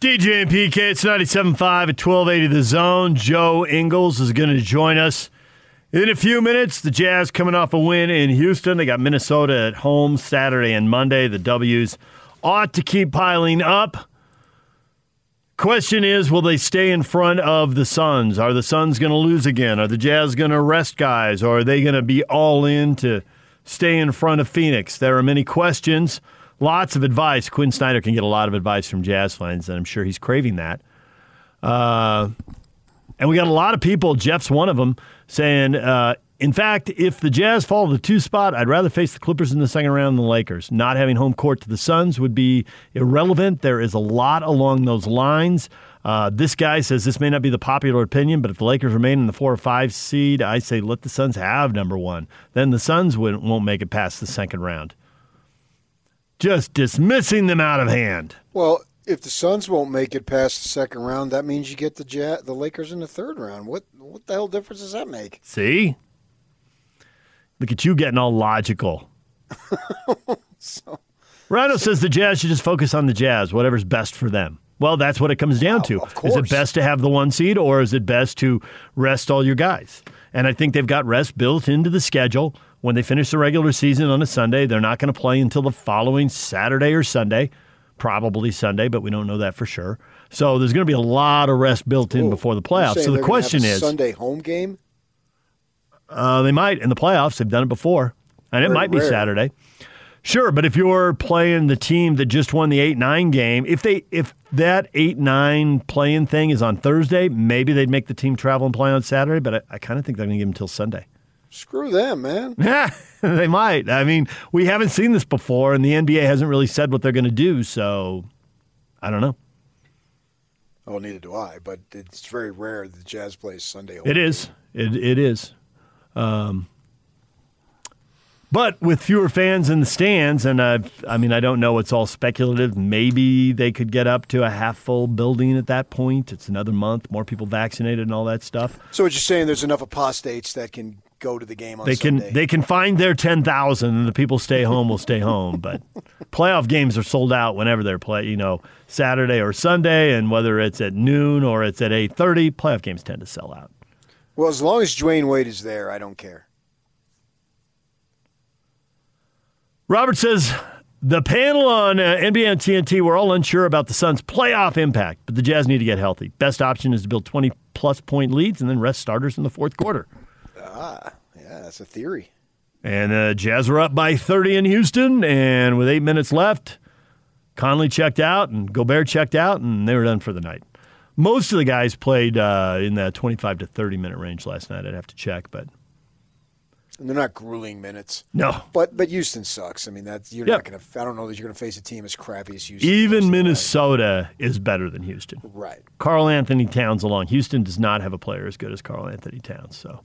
DJ and PK, it's 97.5 at 1280 The Zone. Joe Ingles is going to join us in a few minutes. The Jazz coming off a win in Houston. They got Minnesota at home Saturday and Monday. The W's ought to keep piling up. Question is, will they stay in front of the Suns? Are the Suns going to lose again? Are the Jazz going to rest guys? Or are they going to be all in to stay in front of Phoenix? There are many questions. Lots of advice. Quin Snyder can get a lot of advice from Jazz fans, and I'm sure he's craving that. Uh, and we got a lot of people, Jeff's one of them, saying, uh, in fact, if the Jazz fall to the two spot, I'd rather face the Clippers in the second round than the Lakers. Not having home court to the Suns would be irrelevant. There is a lot along those lines. Uh, this guy says this may not be the popular opinion, but if the Lakers remain in the four or five seed, I say let the Suns have number one. Then the Suns won't make it past the second round just dismissing them out of hand. Well, if the Suns won't make it past the second round, that means you get the Jazz, the Lakers in the third round. What what the hell difference does that make? See, look at you getting all logical. so, Rhino says the Jazz should just focus on the Jazz, whatever's best for them. Well, that's what it comes down to. Is it best to have the one seed, or is it best to rest all your guys? And I think they've got rest built into the schedule when they finish the regular season on a Sunday. They're not going to play until the following Saturday or Sunday, probably Sunday, but we don't know that for sure. So there's going to be a lot of rest built in Ooh, before the playoffs. So the question is Sunday home game. Uh, they might in the playoffs. They've done it before, and it Very might be rare. Saturday. Sure, but if you're playing the team that just won the eight nine game, if they if that eight nine playing thing is on Thursday, maybe they'd make the team travel and play on Saturday. But I, I kind of think they're going to give them until Sunday. Screw them, man. Yeah, they might. I mean, we haven't seen this before, and the NBA hasn't really said what they're going to do. So, I don't know. Well, neither do I. But it's very rare the Jazz plays Sunday. It is. It it is. Um, but with fewer fans in the stands, and uh, I mean, I don't know. It's all speculative. Maybe they could get up to a half full building at that point. It's another month, more people vaccinated, and all that stuff. So, what you're saying? There's enough apostates that can go to the game on they Sunday. can they can find their 10,000 and the people stay home will stay home but playoff games are sold out whenever they're play you know Saturday or Sunday and whether it's at noon or it's at 8:30 playoff games tend to sell out well as long as Dwyane Wade is there I don't care Robert says the panel on uh, NBA and TNT were all unsure about the Suns' playoff impact, but the Jazz need to get healthy. Best option is to build 20 plus point leads and then rest starters in the fourth quarter. Ah, yeah, that's a theory. And the uh, Jazz were up by 30 in Houston, and with eight minutes left, Conley checked out and Gobert checked out, and they were done for the night. Most of the guys played uh, in the 25 to 30 minute range last night. I'd have to check, but and they're not grueling minutes. No, but but Houston sucks. I mean, that you're yep. not going to. I don't know that you're going to face a team as crappy as Houston. Even Minnesota is better than Houston. Right. Karl-Anthony Towns along. Houston does not have a player as good as Karl-Anthony Towns. So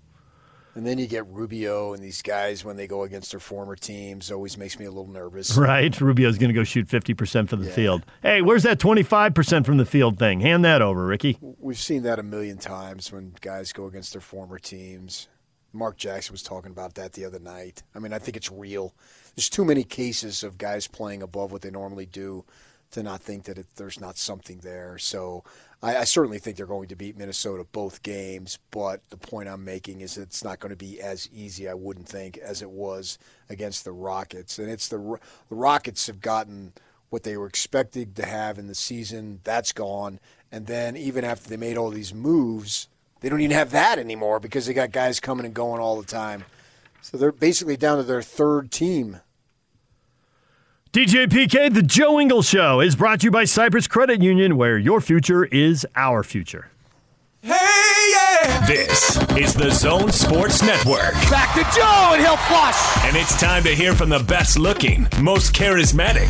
and then you get Rubio and these guys when they go against their former teams always makes me a little nervous. Right. Rubio's going to go shoot 50% from the yeah. field. Hey, where's that 25% from the field thing? Hand that over, Ricky. We've seen that a million times when guys go against their former teams. Mark Jackson was talking about that the other night. I mean, I think it's real. There's too many cases of guys playing above what they normally do to not think that it, there's not something there. So I, I, certainly think they're going to beat Minnesota both games, but the point I'm making is it's not going to be as easy, I wouldn't think, as it was against the Rockets. And it's the, the Rockets have gotten what they were expected to have in the season. That's gone. And then even after they made all these moves, they don't even have that anymore because they got guys coming and going all the time. So they're basically down to their third team DJ PK, the Joe Ingles Show, is brought to you by Cypress Credit Union, where your future is our future. Hey, yeah! This is the Zone Sports Network. Back to Joe, and he'll flush. And it's time to hear from the best looking, most charismatic,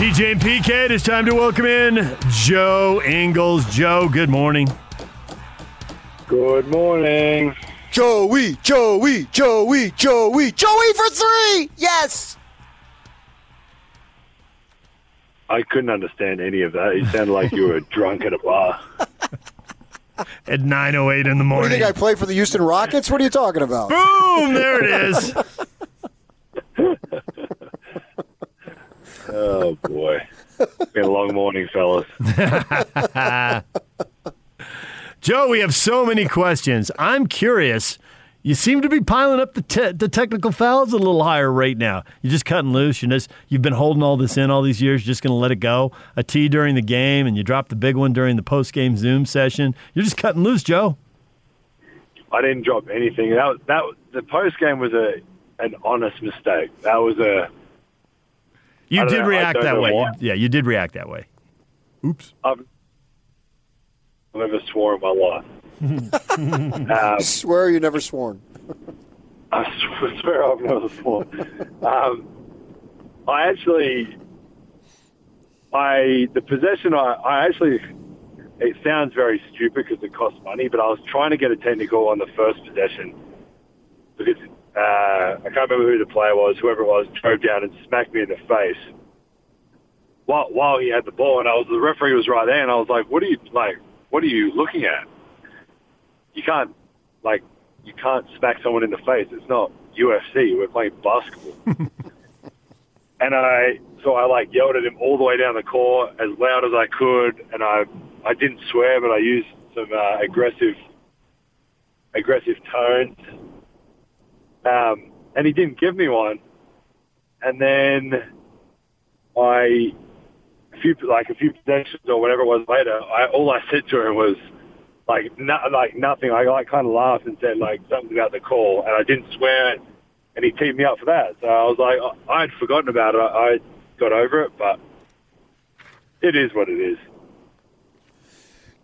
DJ and PK, it is time to welcome in Joe Ingles. Joe, good morning. Good morning. Joey, Joey, Joey, Joey, Joey for three. Yes. I couldn't understand any of that. You sounded like you were drunk at a bar. At 9.08 in the morning. What do you think I play for the Houston Rockets? What are you talking about? Boom! There it is. Oh boy, been a long morning, fellas. Joe, we have so many questions. I'm curious. You seem to be piling up the te- the technical fouls a little higher rate now. You're just cutting loose. You're just, you've been holding all this in all these years. You're just going to let it go. A T during the game, and you drop the big one during the post game Zoom session. You're just cutting loose, Joe. I didn't drop anything. That was, that was, the post game was a an honest mistake. That was a You did know. React that way. why. Yeah, you did react that way. Oops. I've never swore in my life. um, Swear you never sworn. I swear I've never sworn. Um, I actually, I the possession. I, I actually. It sounds very stupid because it costs money, but I was trying to get a technical on the first possession because uh, I can't remember who the player was. Whoever it was drove down and smacked me in the face while while he had the ball, and I was the referee was right there, and I was like, "What are you like? What are you looking at? You can't like you can't smack someone in the face. It's not UFC. We're playing basketball. and I, so I like yelled at him all the way down the court as loud as I could, and I, I didn't swear, but I used some uh, aggressive, aggressive tones. Um, and he didn't give me one. And then I, a few like a few possessions or whatever it was later, I all I said to him was like like nothing. I like kind of laughed and said like something about the call, and I didn't swear, and he teed me up for that. So I was like, I had forgotten about it. I, I got over it, but it is what it is.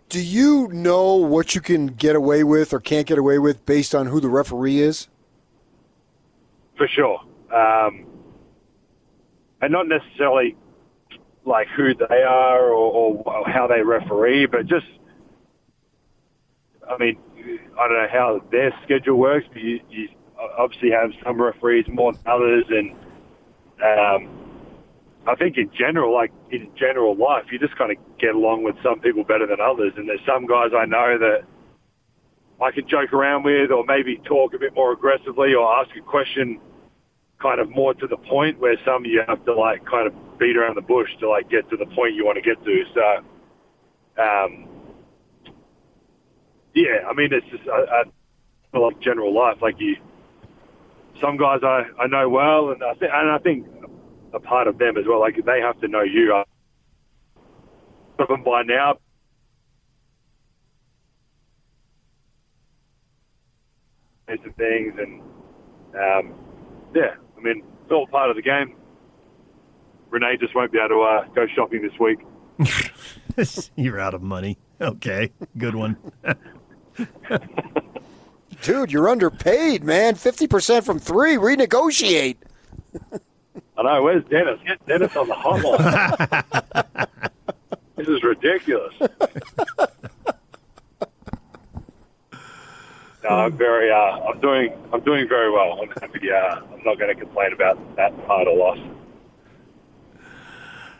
Do you know what you can get away with or can't get away with based on who the referee is? For sure. Um, and not necessarily like who they are or, or how they referee, but just, I mean, I don't know how their schedule works, but you, you obviously have some referees more than others, and um, I think in general, like in general life, you just kind of get along with some people better than others, and there's some guys I know that I can joke around with, or maybe talk a bit more aggressively, or ask a question kind of more to the point. Where some you have to like kind of beat around the bush to like get to the point you want to get to. So, um, yeah, I mean, it's just a, a like general life. Like you, some guys I, I know well, and I think and I think a part of them as well. Like they have to know you. I, of them by now, and some things, and um, yeah, I mean, it's all part of the game. Renee just won't be able to uh, go shopping this week. You're out of money. Okay, good one. Dude, you're underpaid, man. 50% from three. Renegotiate. I know. Where's Dennis? Get Dennis on the hotline. this is ridiculous. No, I'm very. Uh, I'm doing. I'm doing very well. I'm happy. Uh, I'm not going to complain about that of loss.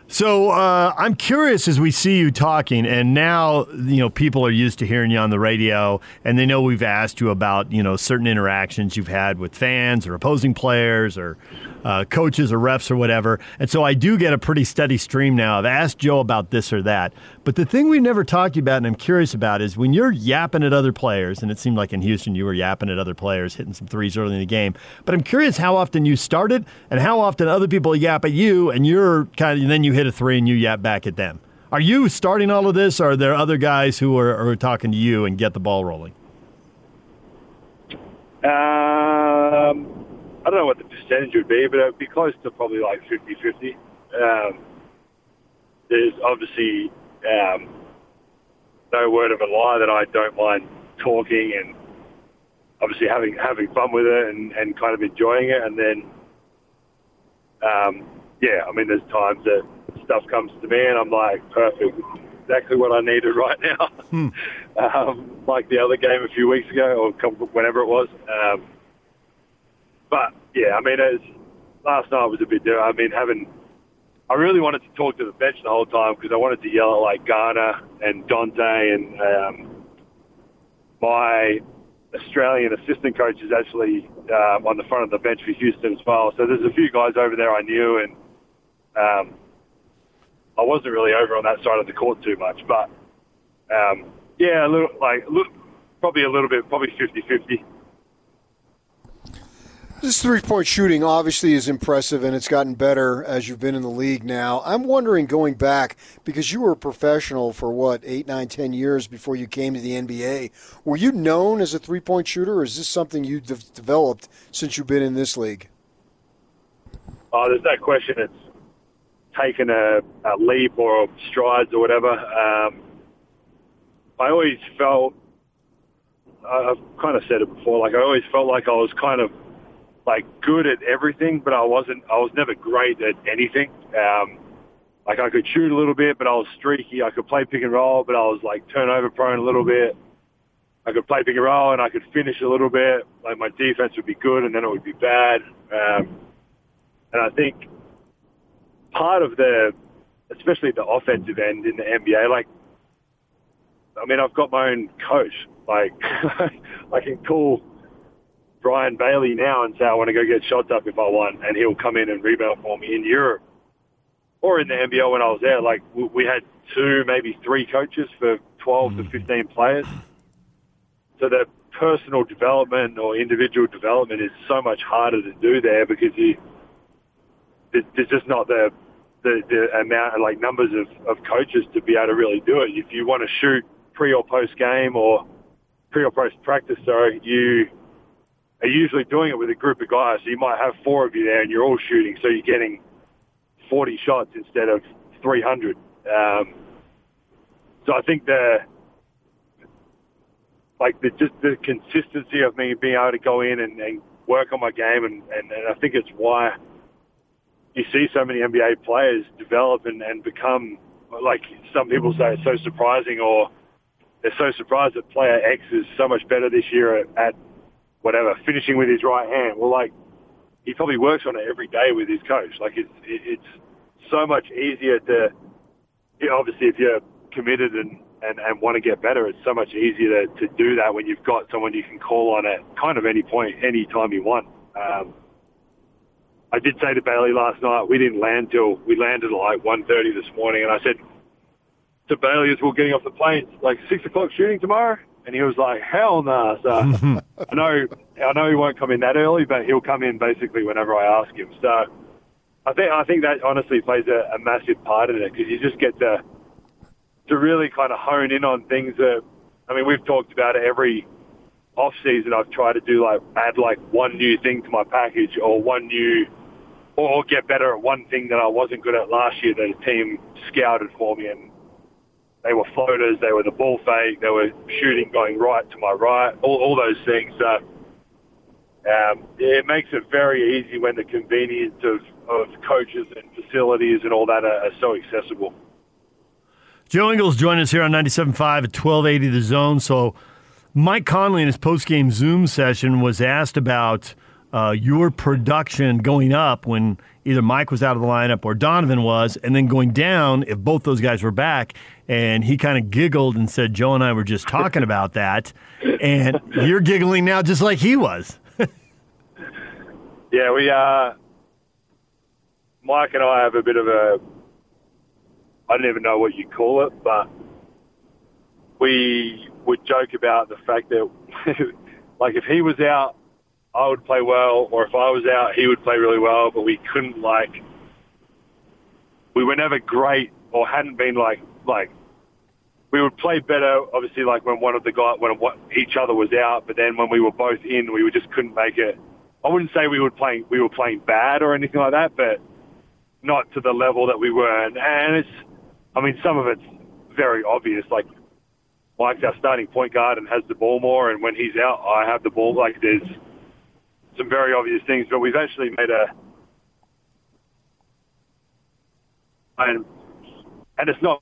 So uh, I'm curious as we see you talking, and now you know people are used to hearing you on the radio, and they know we've asked you about you know certain interactions you've had with fans or opposing players or uh, coaches or refs or whatever. And so I do get a pretty steady stream now. I've asked Joe about this or that, but the thing we've never talked about, and I'm curious about, is when you're yapping at other players, and it seemed like in Houston you were yapping at other players, hitting some threes early in the game. But I'm curious how often you started and how often other people yap at you, and you're kind of, and then you hit a three and you yap back at them. Are you starting all of this, or are there other guys who are, are talking to you and get the ball rolling? Um, I don't know what the percentage would be, but it would be close to probably like 50-50. Um, there's obviously um, no word of a lie that I don't mind talking and obviously having having fun with it and, and kind of enjoying it. And then, um, yeah, I mean, there's times that stuff comes to me and I'm like, perfect, exactly what I needed right now. um, like the other game a few weeks ago or whenever it was. Um, but yeah, I mean, it's, last night was a bit different. I mean, having I really wanted to talk to the bench the whole time because I wanted to yell at like Garner and Dante and um, my Australian assistant coach is actually um, on the front of the bench for Houston as well. So there's a few guys over there I knew, and um, I wasn't really over on that side of the court too much. But um, yeah, a little like a little, probably a little bit, probably 50-50. This three point shooting obviously is impressive and it's gotten better as you've been in the league now. I'm wondering going back, because you were a professional for what, eight, nine, ten years before you came to the NBA, were you known as a three point shooter or is this something you've developed since you've been in this league? Oh, there's no question it's taken a, a leap or strides or whatever. Um, I always felt, I've kind of said it before, like I always felt like I was kind of like good at everything, but I wasn't. I was never great at anything. Um, like I could shoot a little bit, but I was streaky. I could play pick and roll, but I was like turnover prone a little bit. I could play pick and roll, and I could finish a little bit. Like my defense would be good, and then it would be bad. Um, and I think part of the, especially the offensive end in the NBA, like, I mean, I've got my own coach. Like, I can call Brian Bailey now and say, I want to go get shots up if I want, and he'll come in and rebound for me in Europe or in the NBL when I was there. Like we had two, maybe three coaches for 12 mm. to 15 players. So the personal development or individual development is so much harder to do there because you, there's just not the, the, the amount like numbers of, of coaches to be able to really do it. If you want to shoot pre or post game or pre or post practice, sorry, you are usually doing it with a group of guys. So you might have four of you there and you're all shooting. So you're getting 40 shots instead of 300. Um, so I think the, like the, just the consistency of me being able to go in and, and work on my game. And, and, and I think it's why you see so many NBA players develop and, and become like some people say it's so surprising or they're so surprised that player X is so much better this year at, at whatever, finishing with his right hand. Well, like he probably works on it every day with his coach. Like it's it's so much easier to, you know, obviously if you're committed and, and, and want to get better, it's so much easier to, to do that when you've got someone you can call on at kind of any point, any time you want. Um, I did say to Bailey last night, we didn't land till we landed at like 1.30 this morning, and I said to Bailey as we we're getting off the plane, like six o'clock shooting tomorrow. And he was like, hell no. Nah. So I know, I know he won't come in that early, but he'll come in basically whenever I ask him. So I think, I think that honestly plays a, a massive part in it because you just get to, to really kind of hone in on things that, I mean, we've talked about it every off season. I've tried to do like, add like one new thing to my package or one new, or get better at one thing that I wasn't good at last year that a team scouted for me. And they were floaters. They were the ball fake. They were shooting going right to my right. All, all those things. Uh, um, it makes it very easy when the convenience of, of coaches and facilities and all that are, are so accessible. Joe Ingles joined us here on 97.5 at 1280 The Zone. So Mike Conley in his post-game Zoom session was asked about uh, your production going up when either Mike was out of the lineup or Donovan was, and then going down if both those guys were back. And he kind of giggled and said, Joe and I were just talking about that. And you're giggling now just like he was. yeah, we, uh, Mike and I have a bit of a, I don't even know what you call it, but we would joke about the fact that, like, if he was out, I would play well, or if I was out, he would play really well, but we couldn't, like, we were never great or hadn't been like like we would play better, obviously, like when one of the guys, when each other was out, but then when we were both in, we just couldn't make it. I wouldn't say we were playing, we were playing bad or anything like that, but not to the level that we were. And, and it's, I mean, some of it's very obvious. Like Mike's our starting point guard and has the ball more, and when he's out, I have the ball. Like there's some very obvious things, but we've actually made a, and and it's not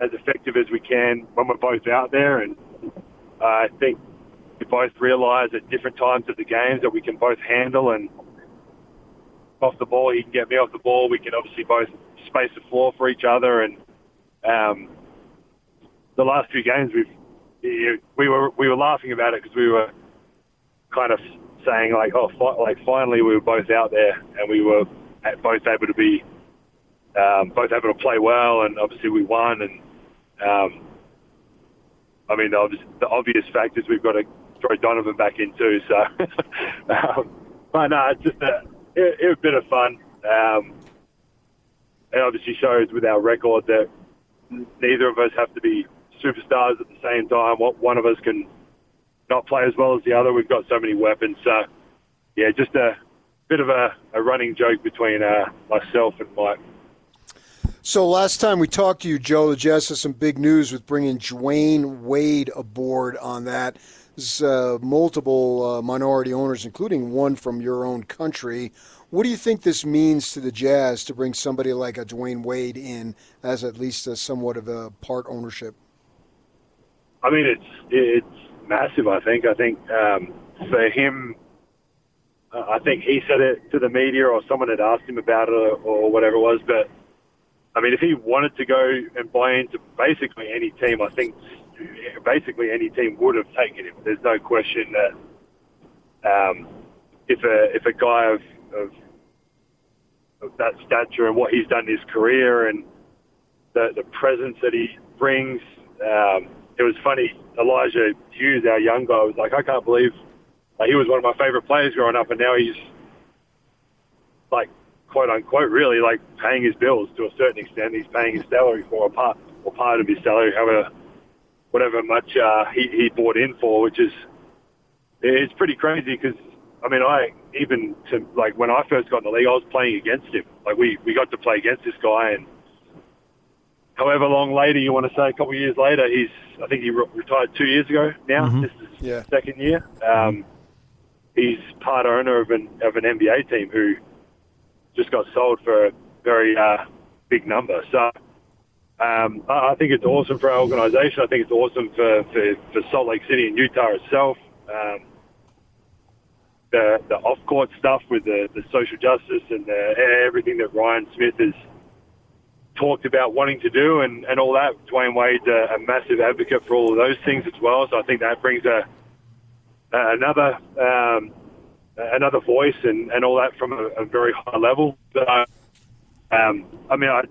as effective as we can when we're both out there. And uh, I think we both realise at different times of the games that we can both handle and off the ball. He can get me off the ball. We can obviously both space the floor for each other. And um, the last few games, we've we were we were laughing about it because we were kind of saying like, oh, fi- like finally we were both out there and we were both able to be um, both able to play well, and obviously we won. And um, I mean, the obvious, the obvious fact is we've got to throw Donovan back in too. So, um, but no, it's just a, it, it was a bit of fun. Um, it obviously shows with our record that neither of us have to be superstars at the same time. What One of us can not play as well as the other. We've got so many weapons. So, yeah, just a bit of a, a running joke between uh, myself and Mike. So last time we talked to you, Joe, the Jazz has some big news with bringing Dwyane Wade aboard on that. There's uh, multiple uh, minority owners, including one from your own country. What do you think this means to the Jazz to bring somebody like a Dwyane Wade in as at least a somewhat of a part ownership? I mean, it's it's massive. I think. I think um, for him, uh, I think he said it to the media, or someone had asked him about it, or, whatever it was. But I mean, if he wanted to go and buy into basically any team, I think basically any team would have taken him. There's no question that um, if a if a guy of, of of that stature and what he's done in his career and the the presence that he brings, um, it was funny. Elijah Hughes, our young guy, was like, I can't believe like, he was one of my favorite players growing up, and now he's like quote unquote really like paying his bills to a certain extent. He's paying his salary for a part or part of his salary, however whatever much uh, he he bought in for, which is it's pretty crazy because I mean I even to like when I first got in the league, I was playing against him. Like we we got to play against this guy, and however long later you want to say, a couple of years later, he's I think he re- retired two years ago now. Mm-hmm. This is yeah. second year. Um, he's part owner of an of an NBA team who just got sold for a very uh, big number. So um, I think it's awesome for our organisation. I think it's awesome for, for, for Salt Lake City and Utah itself. Um, the the off court stuff with the, the social justice and the, everything that Ryan Smith has talked about wanting to do and, and all that. Dwyane Wade's a, a massive advocate for all of those things as well. So I think that brings a another um, another voice and, and all that from a, a very high level. Um, I mean, I,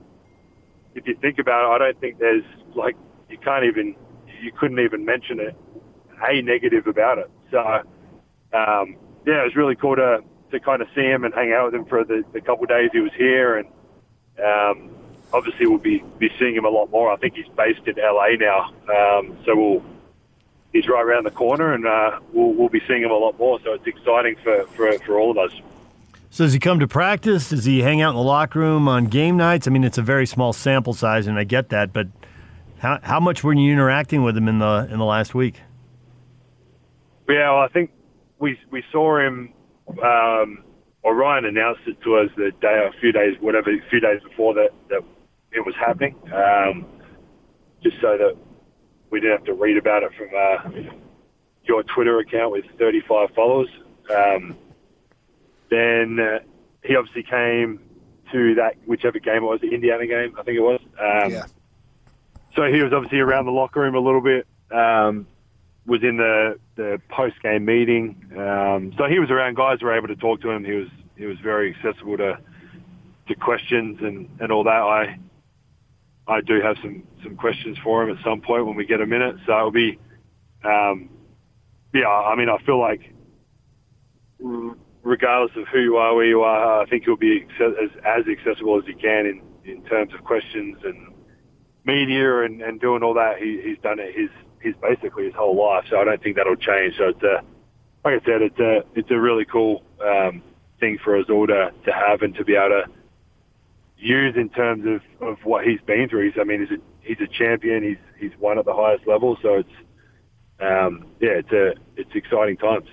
if you think about it, I don't think there's like you can't even you couldn't even mention it a negative about it. So um, yeah, it was really cool to to kind of see him and hang out with him for the, the couple of days he was here, and um, obviously we'll be be seeing him a lot more. I think he's based in LA now, um, so we'll he's right around the corner, and uh, we'll, we'll be seeing him a lot more. So it's exciting for, for, for all of us. So does he come to practice? Does he hang out in the locker room on game nights? I mean, it's a very small sample size, and I get that, but how how much were you interacting with him in the in the last week? Yeah, well, I think we we saw him. Um, or Ryan announced it to us the day, a few days, whatever, a few days before that that it was happening, um, just so that we didn't have to read about it from uh, your Twitter account with 35 followers. Um, then uh, he obviously came to that whichever game it was, the Indiana game, I think it was. Um, yeah. So he was obviously around the locker room a little bit. Um, was in the the post game meeting. Um, so he was around. Guys were able to talk to him. He was he was very accessible to to questions and, and all that. I I do have some, some questions for him at some point when we get a minute. So it'll be, um, yeah, I mean, I feel like regardless of who you are, where you are, I think he'll be as, as accessible as he can in, in terms of questions and media and, and doing all that. He, he's done it his, his basically his whole life. So I don't think that'll change. So it's a, like I said, it's a, it's a really cool, um, thing for us all to, to have and to be able to, use in terms of, of what he's been through. He's, I mean, he's a, he's a champion. He's he's won at the highest level. So it's um, yeah, it's a it's exciting times.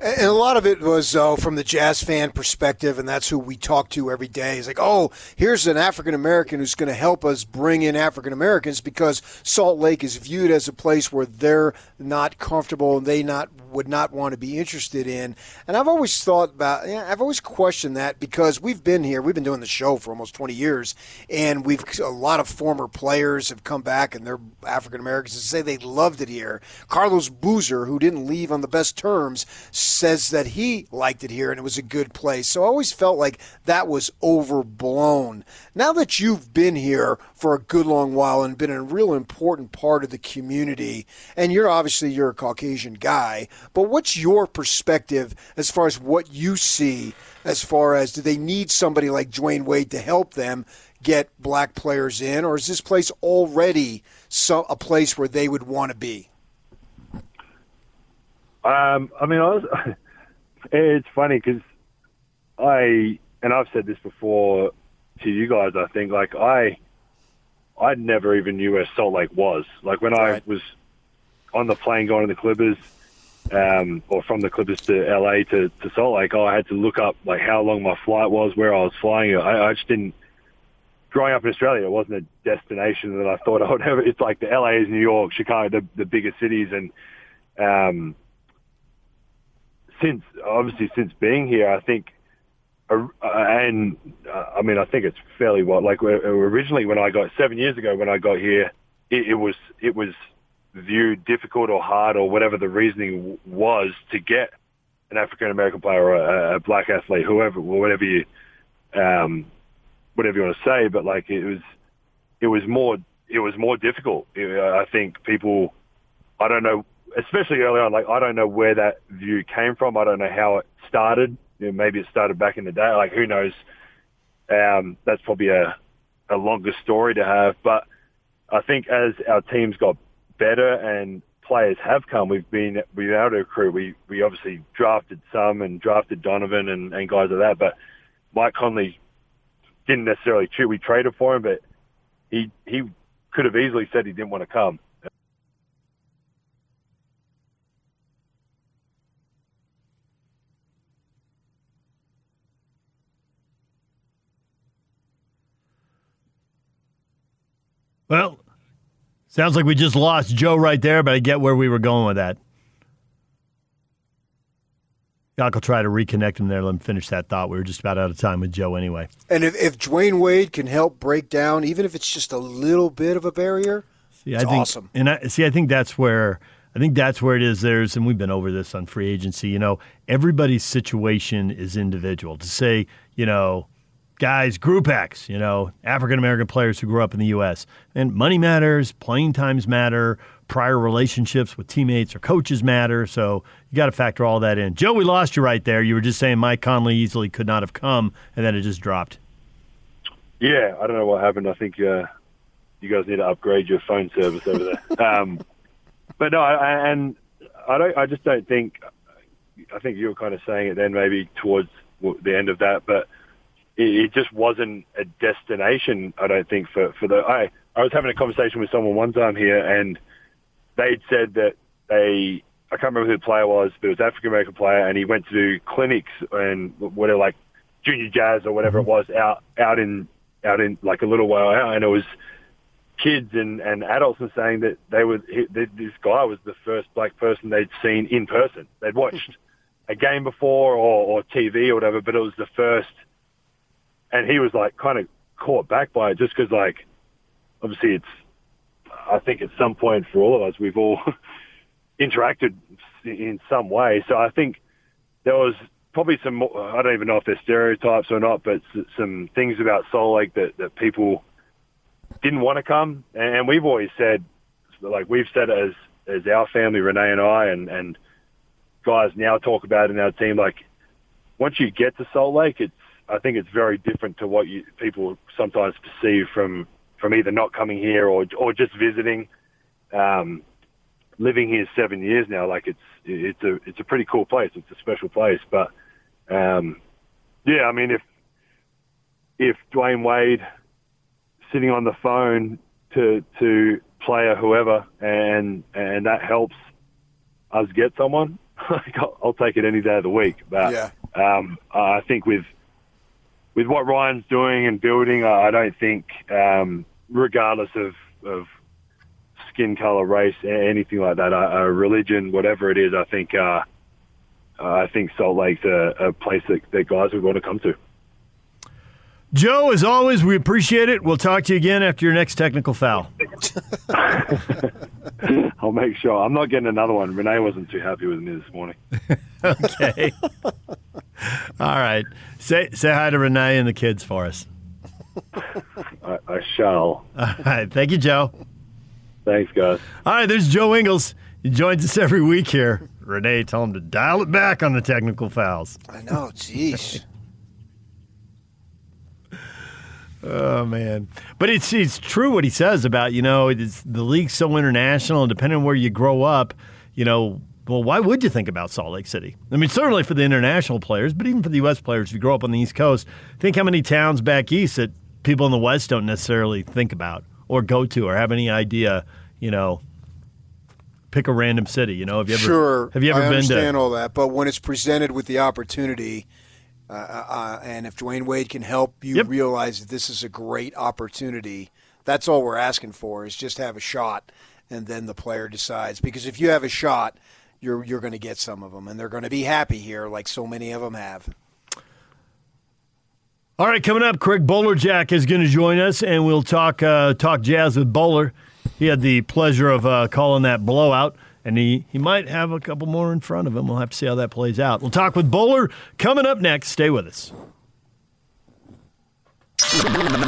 And a lot of it was uh, from the jazz fan perspective, and that's who we talk to every day. It's like, oh, here's an African American who's going to help us bring in African Americans because Salt Lake is viewed as a place where they're not comfortable and they not would not want to be interested in. And I've always thought about, yeah, I've always questioned that because we've been here, we've been doing the show for almost 20 years, and we've a lot of former players have come back and they're African Americans and say they loved it here. Carlos Boozer, who didn't leave on the best terms, says that he liked it here and it was a good place. So I always felt like that was overblown. Now that you've been here for a good long while and been a real important part of the community, and you're obviously you're a Caucasian guy, but what's your perspective as far as what you see as far as do they need somebody like Dwyane Wade to help them get black players in, or is this place already so, a place where they would want to be? Um, I mean, I was, it's funny because I and I've said this before to you guys. I think like I, I never even knew where Salt Lake was. Like when right. I was on the plane going to the Clippers, um, or from the Clippers to LA to, to Salt Lake, I had to look up like how long my flight was, where I was flying. I, I just didn't. Growing up in Australia, it wasn't a destination that I thought I would ever. It's like the LA is New York, Chicago, the, the bigger cities, and um, since obviously since being here, I think, uh, and uh, I mean, I think it's fairly well. Like originally, when I got seven years ago, when I got here, it, it was it was viewed difficult or hard or whatever the reasoning was to get an African American player or a, a, black athlete, whoever, whatever you, um, whatever you want to say. But like it was, it was more, it was more difficult. I think people, I don't know, especially early on. Like I don't know where that view came from. I don't know how it started. You know, maybe it started back in the day. Like who knows? Um, that's probably a, a longer story to have. But I think as our teams got better and players have come. We've been we've been able to. We we obviously drafted some and drafted Donovan and, and guys like that. But Mike Conley didn't necessarily. We traded for him, but he he could have easily said he didn't want to come. Well, Sounds like we just lost Joe right there, but I get where we were going with that. I'll try to reconnect him there. Let him finish that thought. We were just about out of time with Joe anyway. And if, if Dwyane Wade can help break down, even if it's just a little bit of a barrier, see, it's I think, awesome. And I, see, I think that's where I think that's where it is. There's, and we've been over this on free agency. You know, everybody's situation is individual. To say, you know, guys, Group X, you know, African American players who grew up in the U.S. And money matters, playing times matter, prior relationships with teammates or coaches matter. So you got to factor all that in. Joe, we lost you right there. You were just saying Mike Conley easily could not have come, and then it just dropped. Yeah, I don't know what happened. I think uh, you guys need to upgrade your phone service over there. um, but no, I, and I don't. I just don't think. I think you were kind of saying it then, maybe towards the end of that, but it, just wasn't a destination. I don't think for for the. I I was having a conversation with someone one time here, and they'd said that they. I can't remember who the player was, but it was an African American player, and he went to do clinics and whatever, like junior jazz or whatever it mm-hmm. was, out out in out in like a little while out, and it was kids and, and adults and saying that they were this guy was the first black person they'd seen in person. They'd watched a game before or, or TV or whatever, but it was the first and he was like kind of caught back by it just because like obviously it's I think at some point for all of us we've all interacted in some way. So I think there was probably some I don't even know if they're stereotypes or not, but some things about Salt Lake that that people didn't want to come, and we've always said like we've said as as our family, Renee and I, and and guys now talk about in our team like once you get to Salt Lake, it's I think it's very different to what you, people sometimes perceive from from either not coming here or or just visiting. Um, living here seven years now, like it's it's a it's a pretty cool place. It's a special place, but um, yeah, I mean if if Dwyane Wade sitting on the phone to to player whoever and and that helps us get someone, like, I'll, I'll take it any day of the week. But Yeah. um, I think with with what Ryan's doing and building, I I don't think, um, regardless of, of skin color, race, anything like that, uh, uh, religion, whatever it is, I think uh, I think Salt Lake's a, a place that, that guys would want to come to. Joe, as always, we appreciate it. We'll talk to you again after your next technical foul. I'll make sure. I'm not getting another one. Renee wasn't too happy with me this morning. Okay. All right. Say say hi to Renee and the kids for us. I, I shall. All right. Thank you, Joe. Thanks, guys. All right. There's Joe Ingles. He joins us every week here. Renee, tell him to dial it back on the technical fouls. I know. Jeez. Oh man, but it's it's true what he says about you know it's, the league's so international and depending on where you grow up, you know. Well, why would you think about Salt Lake City? I mean, certainly for the international players, but even for the U.S. players, if you grow up on the East Coast, think how many towns back east that people in the West don't necessarily think about or go to or have any idea. You know, pick a random city. You know, have you ever sure. have you ever I been understand to? all that, but when it's presented with the opportunity, uh, uh, and if Dwyane Wade can help you Yep. realize that this is a great opportunity, that's all we're asking for is just have a shot, and then the player decides. Because if you have a shot, you're you're going to get some of them, and they're going to be happy here, like so many of them have. All right, coming up, Craig Bolerjack is going to join us, and we'll talk uh, talk jazz with Boler. He had the pleasure of uh, calling that blowout, and he, he might have a couple more in front of him. We'll have to see how that plays out. We'll talk with Boler coming up next. Stay with us.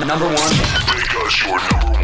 Number one. Make us your number one preset.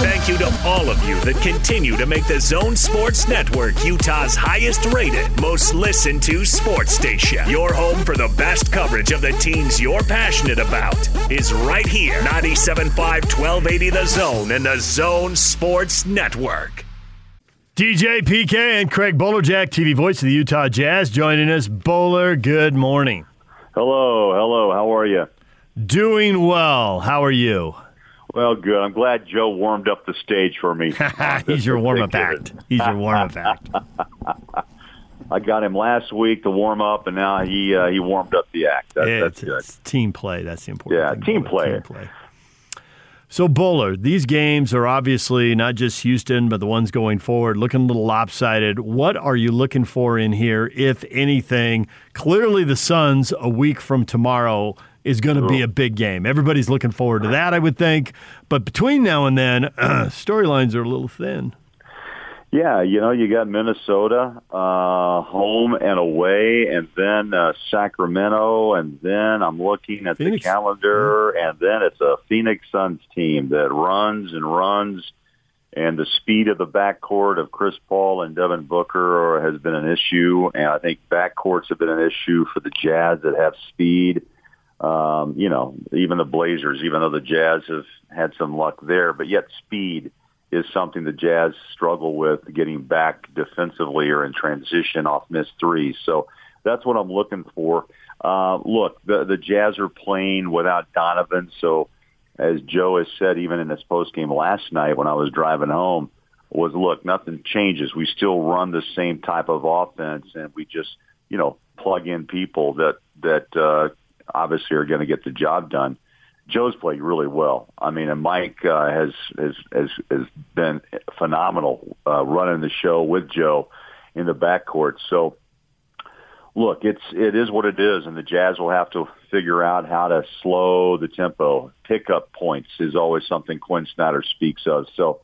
Thank you to all of you that continue to make the Zone Sports Network Utah's highest rated, most listened to sports station. Your home for the best coverage of the teams you're passionate about is right here. 97.5 1280 The Zone and the Zone Sports Network. DJ PK and Craig Bolerjack, TV voice of the Utah Jazz, joining us. Boler, good morning. Hello, hello. How are you? Doing well. How are you? Well, good. I'm glad Joe warmed up the stage for me. He's your warm up act. He's your warm up act. I got him last week to warm up, and now he uh, he warmed up the act. That, it's, that's good. it's team play. That's the important Yeah, thing. team play. Team play. So, Boler, these games are obviously not just Houston, but the ones going forward looking a little lopsided. What are you looking for in here, if anything? Clearly, the Suns a week from tomorrow is going to be a big game. Everybody's looking forward to that, I would think. But between now and then, storylines are a little thin. Yeah, you know, you got Minnesota uh, home and away, and then uh, Sacramento, and then I'm looking at Phoenix. the calendar, and then it's a Phoenix Suns team that runs and runs, and the speed of the backcourt of Chris Paul and Devin Booker has been an issue, and I think backcourts have been an issue for the Jazz that have speed. Um, you know, even the Blazers, even though the Jazz have had some luck there, but yet speed is something the Jazz struggle with getting back defensively or in transition off missed threes. So that's what I'm looking for. Uh, look, the, the Jazz are playing without Donovan. So as Joe has said, even in his post game last night when I was driving home, was look, nothing changes. We still run the same type of offense, and we just you know plug in people that that uh, obviously are going to get the job done. Joe's played really well. I mean, and Mike uh, has has has has been phenomenal uh, running the show with Joe in the backcourt. So, look, it's it is what it is, and the Jazz will have to figure out how to slow the tempo. Pick up points is always something Quin Snyder speaks of. So,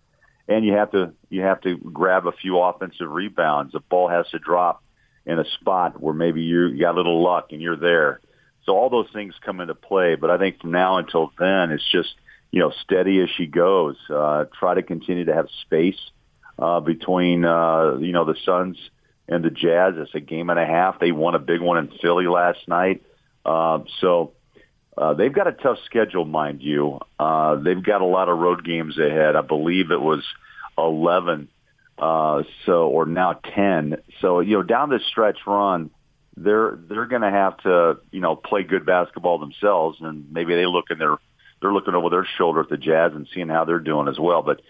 and you have to you have to grab a few offensive rebounds. The ball has to drop in a spot where maybe you got a little luck and you're there. So all those things come into play. But I think from now until then, it's just you know steady as she goes. Uh, try to continue to have space uh, between uh, you know the Suns and the Jazz. It's a game and a half. They won a big one in Philly last night. Uh, so uh, they've got a tough schedule, mind you. Uh, they've got a lot of road games ahead. I believe it was 11 Uh, so or now ten. So you know, down this stretch run, they're they're going to have to you know play good basketball themselves, and maybe they look in their they're looking over their shoulder at the Jazz and seeing how they're doing as well. But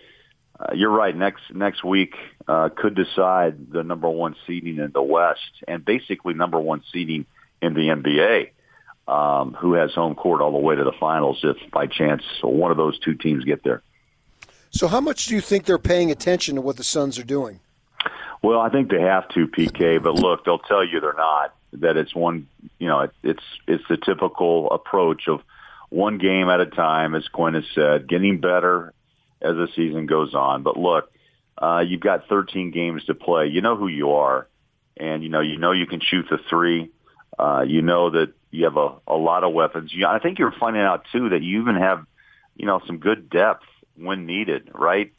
uh, you're right. Next next week uh, could decide the number one seeding in the West and basically number one seeding in the NBA. Um, who has home court all the way to the finals if by chance one of those two teams get there. So, how much do you think they're paying attention to what the Suns are doing? Well, I think they have to, PK. But look, they'll tell you they're not. That it's one, you know, it's it's the typical approach of one game at a time, as Quin has said, getting better as the season goes on. But look, uh, you've got 13 games to play. You know who you are, and you know you know you can shoot the three. Uh, you know that you have a, a lot of weapons. You, I think you're finding out too that you even have, you know, some good depth when needed. Right?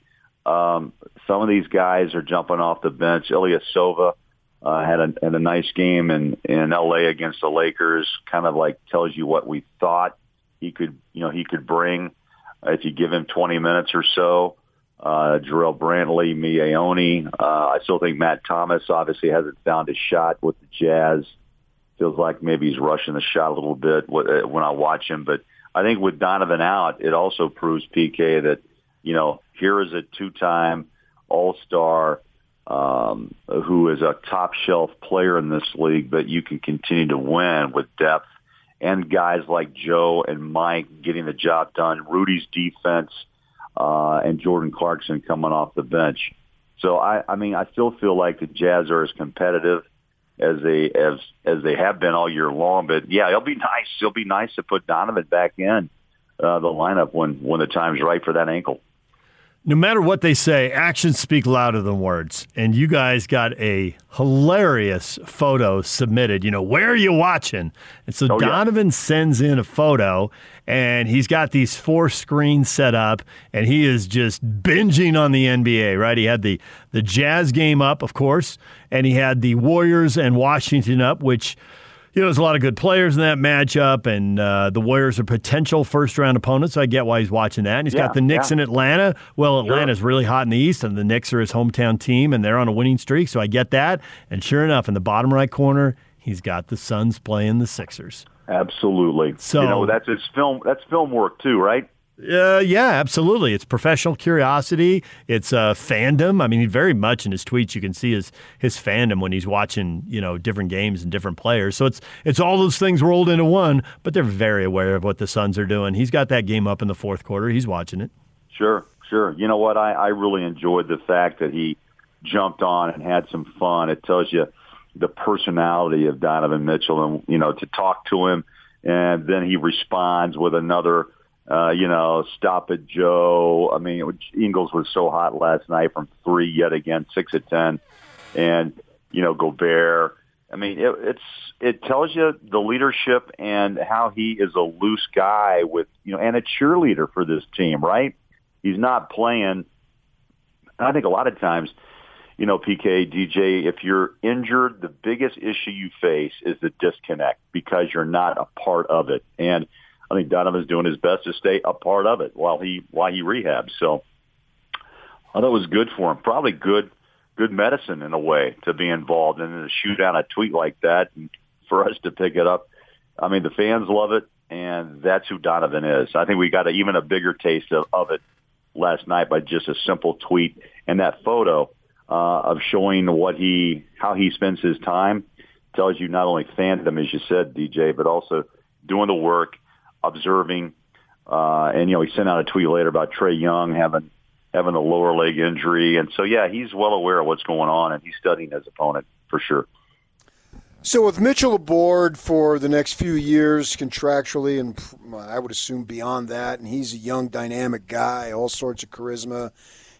Um, some of these guys are jumping off the bench. Ilyasova uh, had a had a nice game in in L.A. against the Lakers. Kind of like tells you what we thought he could, you know, he could bring if you give him 20 minutes or so. Uh, Jarrell Brantley, Miye Uh, I still think Matt Thomas obviously hasn't found his shot with the Jazz feels like maybe he's rushing the shot a little bit uh, when I watch him. But I think with Donovan out, it also proves PK that you know here is a two-time All-Star um, who is a top shelf player in this league, but you can continue to win with depth and guys like Joe and Mike getting the job done. Rudy's defense uh, and Jordan Clarkson coming off the bench. So I, I mean, I still feel like the Jazz are as competitive as they as as they have been all year long. But yeah, it'll be nice. It'll be nice to put Donovan back in uh, the lineup when when the time's right for that ankle. No matter what they say, actions speak louder than words. And you guys got a hilarious photo submitted. You know, where are you watching? And so oh, Donovan yeah. sends in a photo, and he's got these four screens set up, and he is just binging on the NBA, right? He had the, the Jazz game up, of course, and he had the Warriors and Washington up, which – you know, there's a lot of good players in that matchup, and uh, the Warriors are potential first round opponents. So I get why he's watching that. And he's yeah, got the Knicks yeah. in Atlanta. Well, Atlanta's sure. really hot in the East, and the Knicks are his hometown team, and they're on a winning streak. So I get that. And sure enough, in the bottom right corner, he's got the Suns playing the Sixers. Absolutely. So you know that's his film. That's film work too, right? Uh, yeah, absolutely. It's professional curiosity. It's uh, fandom. I mean, very much in his tweets, you can see his his fandom when he's watching, you know, different games and different players. So it's it's all those things rolled into one. But they're very aware of what the Suns are doing. He's got that game up in the fourth quarter. He's watching it. Sure, sure. You know what? I I really enjoyed the fact that he jumped on and had some fun. It tells you the personality of Donovan Mitchell, and you know, to talk to him, and then he responds with another uh, you know, stop it, Joe. I mean, it, Ingles was so hot last night from three yet again, six at ten, and you know, Gobert. I mean, it, it's it tells you the leadership and how he is a loose guy with you know, and a cheerleader for this team, right? He's not playing. I think a lot of times, you know, PK, DJ, if you're injured, the biggest issue you face is the disconnect because you're not a part of it, and I think Donovan's doing his best to stay a part of it while he while he rehabs. So I thought it was good for him. Probably good good medicine in a way to be involved and to shoot out a tweet like that and for us to pick it up. I mean, the fans love it, and that's who Donovan is. I think we got a, even a bigger taste of, of it last night by just a simple tweet and that photo uh, of showing what he how he spends his time tells you not only fandom, as you said, DJ, but also doing the work observing. Uh, and you know, he sent out a tweet later about Trae Young having having a lower leg injury, and so yeah, he's well aware of what's going on, and he's studying his opponent for sure. So with Mitchell aboard for the next few years contractually, and I would assume beyond that, and he's a young, dynamic guy, all sorts of charisma.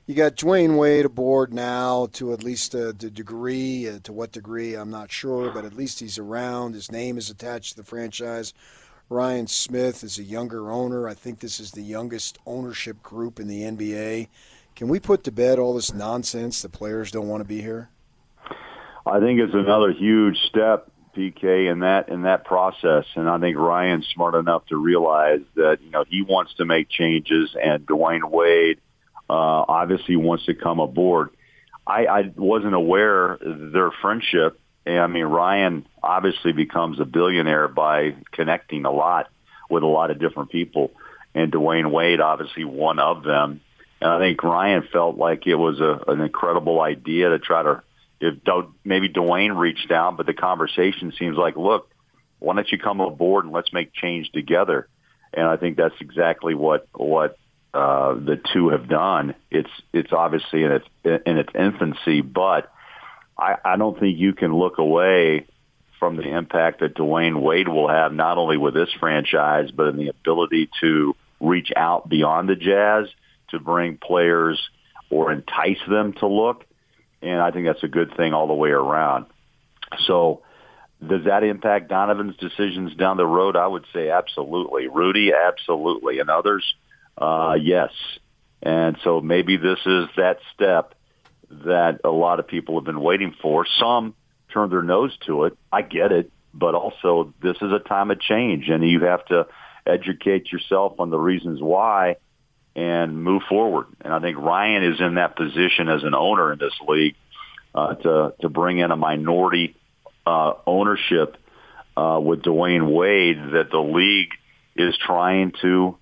You got Dwyane Wade aboard now to at least a, degree. Uh, to what degree, I'm not sure, but at least he's around. His name is attached to the franchise. Ryan Smith is a younger owner. I think this is the youngest ownership group in the NBA. Can we put to bed all this nonsense the players don't want to be here? I think it's another huge step, PK, in that in that process. And I think Ryan's smart enough to realize that you know he wants to make changes, and Dwyane Wade uh, obviously wants to come aboard. I, I wasn't aware their friendship. I mean, Ryan obviously becomes a billionaire by connecting a lot with a lot of different people, and Dwyane Wade obviously one of them. And I think Ryan felt like it was a, an incredible idea to try to. If maybe Dwyane reached out, but the conversation seems like, look, why don't you come aboard and let's make change together? And I think that's exactly what what uh, the two have done. It's it's obviously in its in its infancy, but I, I don't think you can look away from the impact that Dwyane Wade will have not only with this franchise, but in the ability to reach out beyond the Jazz to bring players or entice them to look. And I think that's a good thing all the way around. So does that impact Donovan's decisions down the road? I would say absolutely. Rudy, absolutely. And others, uh, yes. And so maybe this is that step that a lot of people have been waiting for. Some turn their nose to it. I get it. But also, this is a time of change, and you have to educate yourself on the reasons why and move forward. And I think Ryan is in that position as an owner in this league uh, to to bring in a minority uh, ownership uh, with Dwyane Wade that the league is trying to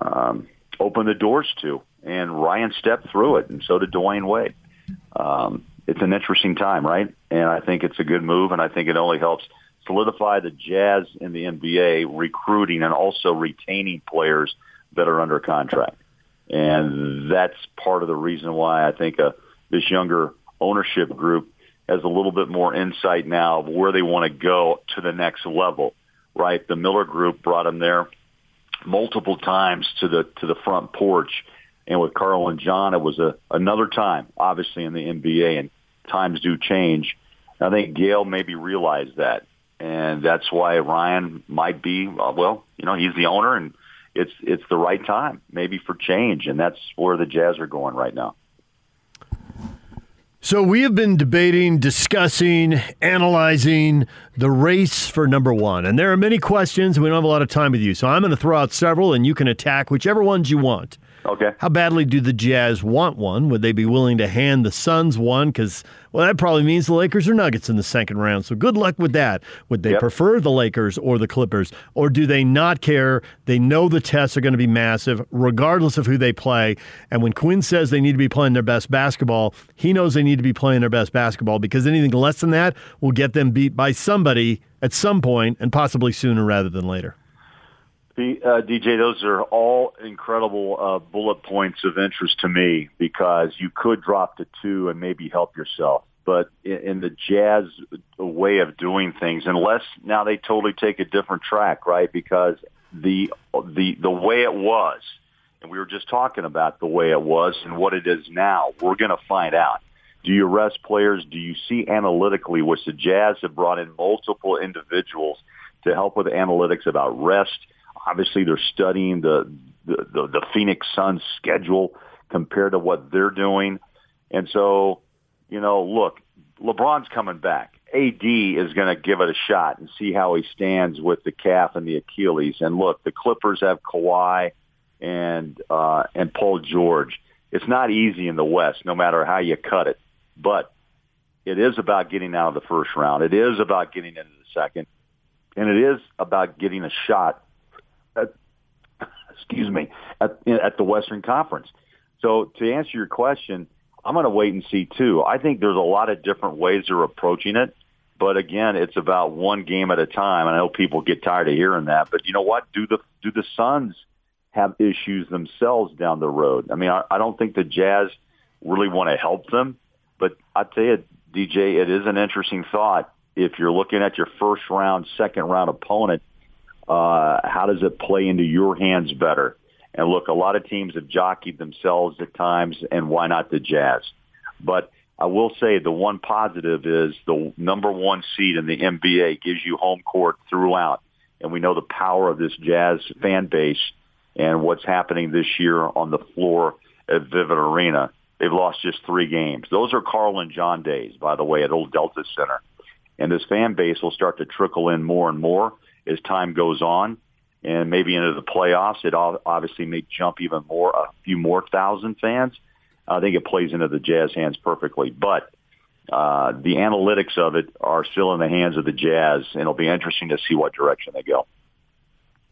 um, open the doors to. And Ryan stepped through it, and so did Dwyane Wade. Um, it's an interesting time, right? And I think it's a good move, and I think it only helps solidify the Jazz in the NBA, recruiting and also retaining players that are under contract. And that's part of the reason why I think uh, this younger ownership group has a little bit more insight now of where they want to go to the next level, right? The Miller Group brought them there multiple times to the to the front porch, and with Karl and John, it was a another time, obviously in the NBA, and times do change. I think Gail maybe realized that, and that's why Ryan might be uh, well. You know, he's the owner, and it's it's the right time maybe for change, and that's where the Jazz are going right now. So we have been debating, discussing, analyzing the race for number one. And there are many questions. And we don't have a lot of time with you. So I'm going to throw out several, and you can attack whichever ones you want. Okay. How badly do the Jazz want one? Would they be willing to hand the Suns one? Because, well, that probably means the Lakers or Nuggets in the second round. So good luck with that. Would they yep. prefer the Lakers or the Clippers? Or do they not care? They know the tests are going to be massive, regardless of who they play. And when Quin says they need to be playing their best basketball, he knows they need to be playing their best basketball because anything less than that will get them beat by somebody at some point and possibly sooner rather than later. Uh, DJ, those are all incredible uh, bullet points of interest to me because you could drop to two and maybe help yourself. But in, in the Jazz way of doing things, unless now they totally take a different track, right? Because the the the way it was, and we were just talking about the way it was and what it is now. We're going to find out. Do you rest players? Do you see analytically, which the Jazz have brought in multiple individuals to help with analytics about rest? Obviously, they're studying the, the, the, the Phoenix Suns schedule compared to what they're doing. And so, you know, look, LeBron's coming back. AD is going to give it a shot and see how he stands with the calf and the Achilles. And look, the Clippers have Kawhi and uh, and Paul George. It's not easy in the West, no matter how you cut it. But it is about getting out of the first round. It is about getting into the second, and it is about getting a shot excuse me, at, at the Western Conference. So to answer your question, I'm going to wait and see too. I think there's a lot of different ways they're approaching it. But again, it's about one game at a time. And I know people get tired of hearing that, but you know what? Do the do the Suns have issues themselves down the road? I mean, I, I don't think the Jazz really want to help them, but I tell you, DJ, it is an interesting thought. If you're looking at your first round, second round opponent, uh, how does it play into your hands better? And look, a lot of teams have jockeyed themselves at times, and why not the Jazz? But I will say the one positive is the number one seed in the NBA gives you home court throughout. And we know the power of this Jazz fan base and what's happening this year on the floor at Vivint Arena. They've lost just three games. Those are Karl and John days, by the way, at Old Delta Center. And this fan base will start to trickle in more and more as time goes on and maybe into the playoffs. It obviously may jump even more, a few more thousand fans. I think it plays into the Jazz hands perfectly. But uh, the analytics of it are still in the hands of the Jazz, and it'll be interesting to see what direction they go.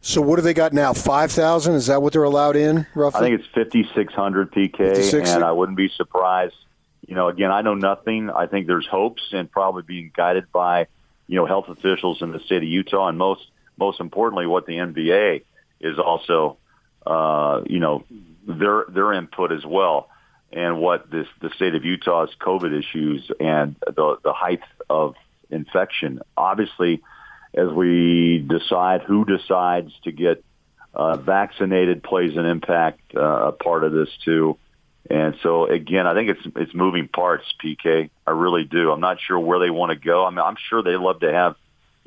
So what do they got now? Five thousand? Is that what they're allowed in? Roughly, I think it's fifty six hundred PK, 56? and I wouldn't be surprised. You know, again, I know nothing. I think there's hopes, and probably being guided by you know health officials in the state of Utah, and most most importantly, what the NBA is also uh, you know their their input as well, and what this the state of Utah's COVID issues and the the height of infection. Obviously as we decide who decides to get uh, vaccinated plays an impact uh, a part of this too. And so again, I think it's it's moving parts, PK. I really do. I'm not sure where they want to go. I mean, I'm sure they love to have,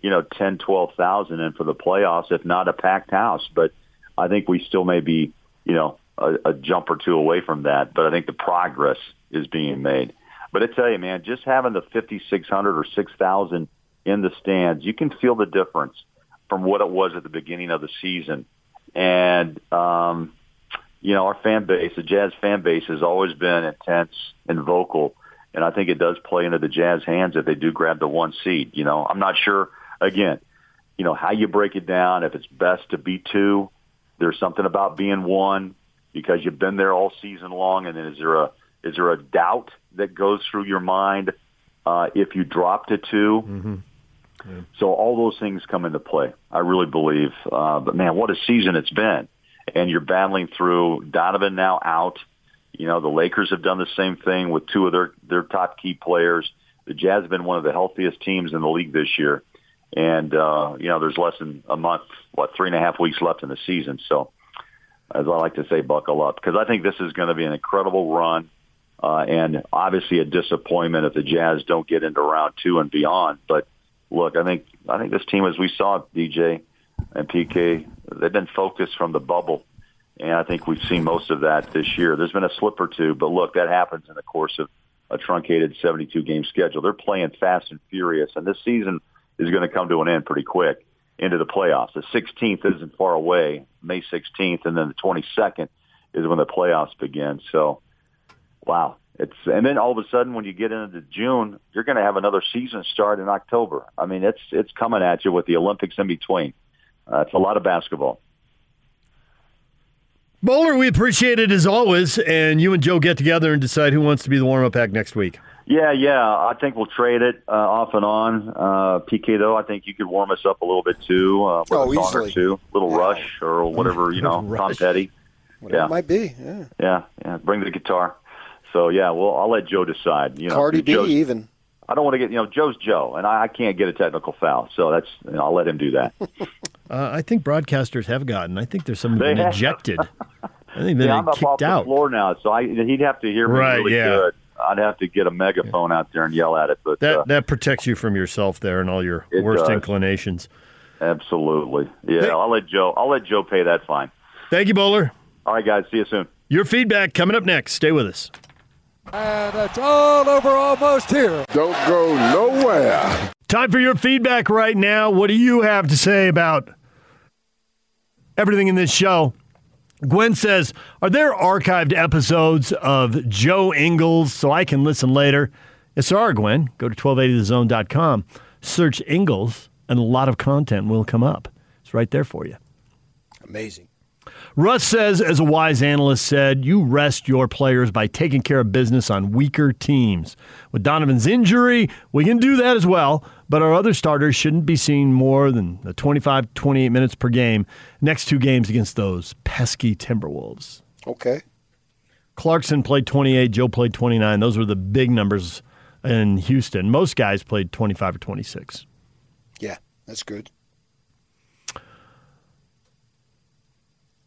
you know, ten, twelve thousand in for the playoffs, if not a packed house. But I think we still may be, you know, a, a jump or two away from that. But I think the progress is being made. But I tell you, man, just having the 5,600 or 6,000 in the stands, you can feel the difference from what it was at the beginning of the season. And, um, you know, our fan base, the Jazz fan base has always been intense and vocal. And I think it does play into the Jazz hands if they do grab the one seed. You know, I'm not sure, again, you know, how you break it down, if it's best to be two. There's something about being one because you've been there all season long. And then is there a, is there a doubt that goes through your mind uh, if you drop to 2 Mm-hmm. So all those things come into play. I really believe. Uh, but man, what a season it's been! And you're battling through Donovan now out. You know the Lakers have done the same thing with two of their their top key players. The Jazz have been one of the healthiest teams in the league this year, and uh, you know there's less than a month, what three and a half weeks left in the season. So, as I like to say, buckle up because I think this is going to be an incredible run. Uh, and obviously a disappointment if the Jazz don't get into round two and beyond. But look, I think I think this team, as we saw, DJ and PK, they've been focused from the bubble, and I think we've seen most of that this year. There's been a slip or two, but look, that happens in the course of a truncated 72 game schedule. They're playing fast and furious, and this season is going to come to an end pretty quick into the playoffs. The 16th isn't far away, May 16th, and then the 22nd is when the playoffs begin. So, wow, it's and then all of a sudden when you get into June, you're going to have another season start in October. I mean, it's it's coming at you with the Olympics in between. Uh, it's a lot of basketball. Boler, we appreciate it as always, and you and Joe get together and decide who wants to be the warm-up act next week. Yeah, yeah. I think we'll trade it uh, off and on. Uh, PK though, I think you could warm us up a little bit too. Uh, Oh, a easily. or two, little Yeah. rush or whatever you know, Tom Petty. Whatever Yeah. it might be. Yeah. Yeah, yeah. Bring the guitar. So yeah, well, I'll let Joe decide. You know, Cardi B Joe's- even. I don't want to get you know Joe's Joe, and I, I can't get a technical foul, so that's you know, I'll let him do that. Uh, I think broadcasters have gotten. I think there's some They been have. ejected. I think they've yeah, been I'm up off kicked the out. floor now, so I, he'd have to hear me Right, really yeah. good. I'd have to get a megaphone out there and yell at it, but That uh, that protects you from yourself there and all your worst does. inclinations. absolutely, yeah. Hey. I'll let Joe. I'll let Joe pay that fine. Thank you, Boler. All right, guys. See you soon. Your feedback coming up next. Stay with us. And it's all over almost here. Don't go nowhere. Time for your feedback right now. What do you have to say about everything in this show? Gwen says, Are there archived episodes of Joe Ingles so I can listen later? Yes, there are, Gwen. Go to 1280thezone.com, search Ingles, and a lot of content will come up. It's right there for you. Amazing. Russ says, as a wise analyst said, you rest your players by taking care of business on weaker teams. With Donovan's injury, we can do that as well, but our other starters shouldn't be seeing more than the 25, 28 minutes per game next two games against those pesky Timberwolves. Okay. Clarkson played 28, Joe played 29. Those were the big numbers in Houston. Most guys played 25 or 26. Yeah, that's good.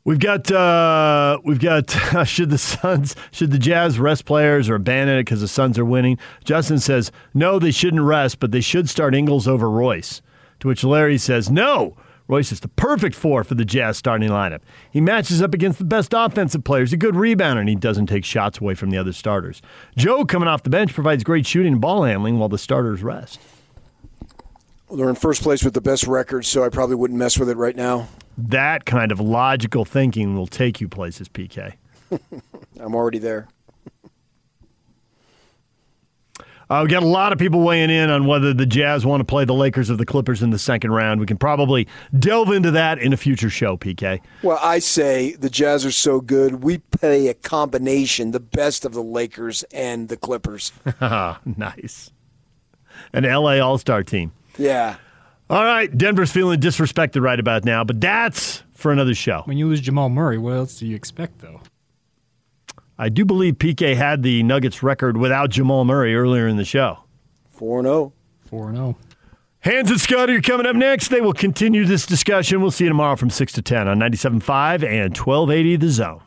We've got uh, we've got should the Suns should the Jazz rest players or abandon it because the Suns are winning? Justin says no, they shouldn't rest, but they should start Ingles over Royce. To which Larry says no. Royce is the perfect four for the Jazz starting lineup. He matches up against the best offensive players, a good rebounder, and he doesn't take shots away from the other starters. Joe, coming off the bench, provides great shooting and ball handling while the starters rest. Well, they're in first place with the best record, so I probably wouldn't mess with it right now. That kind of logical thinking will take you places, PK. I'm already there. Uh, we got a lot of people weighing in on whether the Jazz want to play the Lakers or the Clippers in the second round. We can probably delve into that in a future show, PK. Well, I say the Jazz are so good, we play a combination, the best of the Lakers and the Clippers. nice. An LA All Star team. Yeah. All right, Denver's feeling disrespected right about now, but that's for another show. When you lose Jamal Murray, what else do you expect, though? I do believe PK had the Nuggets record without Jamal Murray earlier in the show. 4 0. 4 0. Hands and Scotty are coming up next. They will continue this discussion. We'll see you tomorrow from 6 to 10 on 97.5 and 1280 The Zone.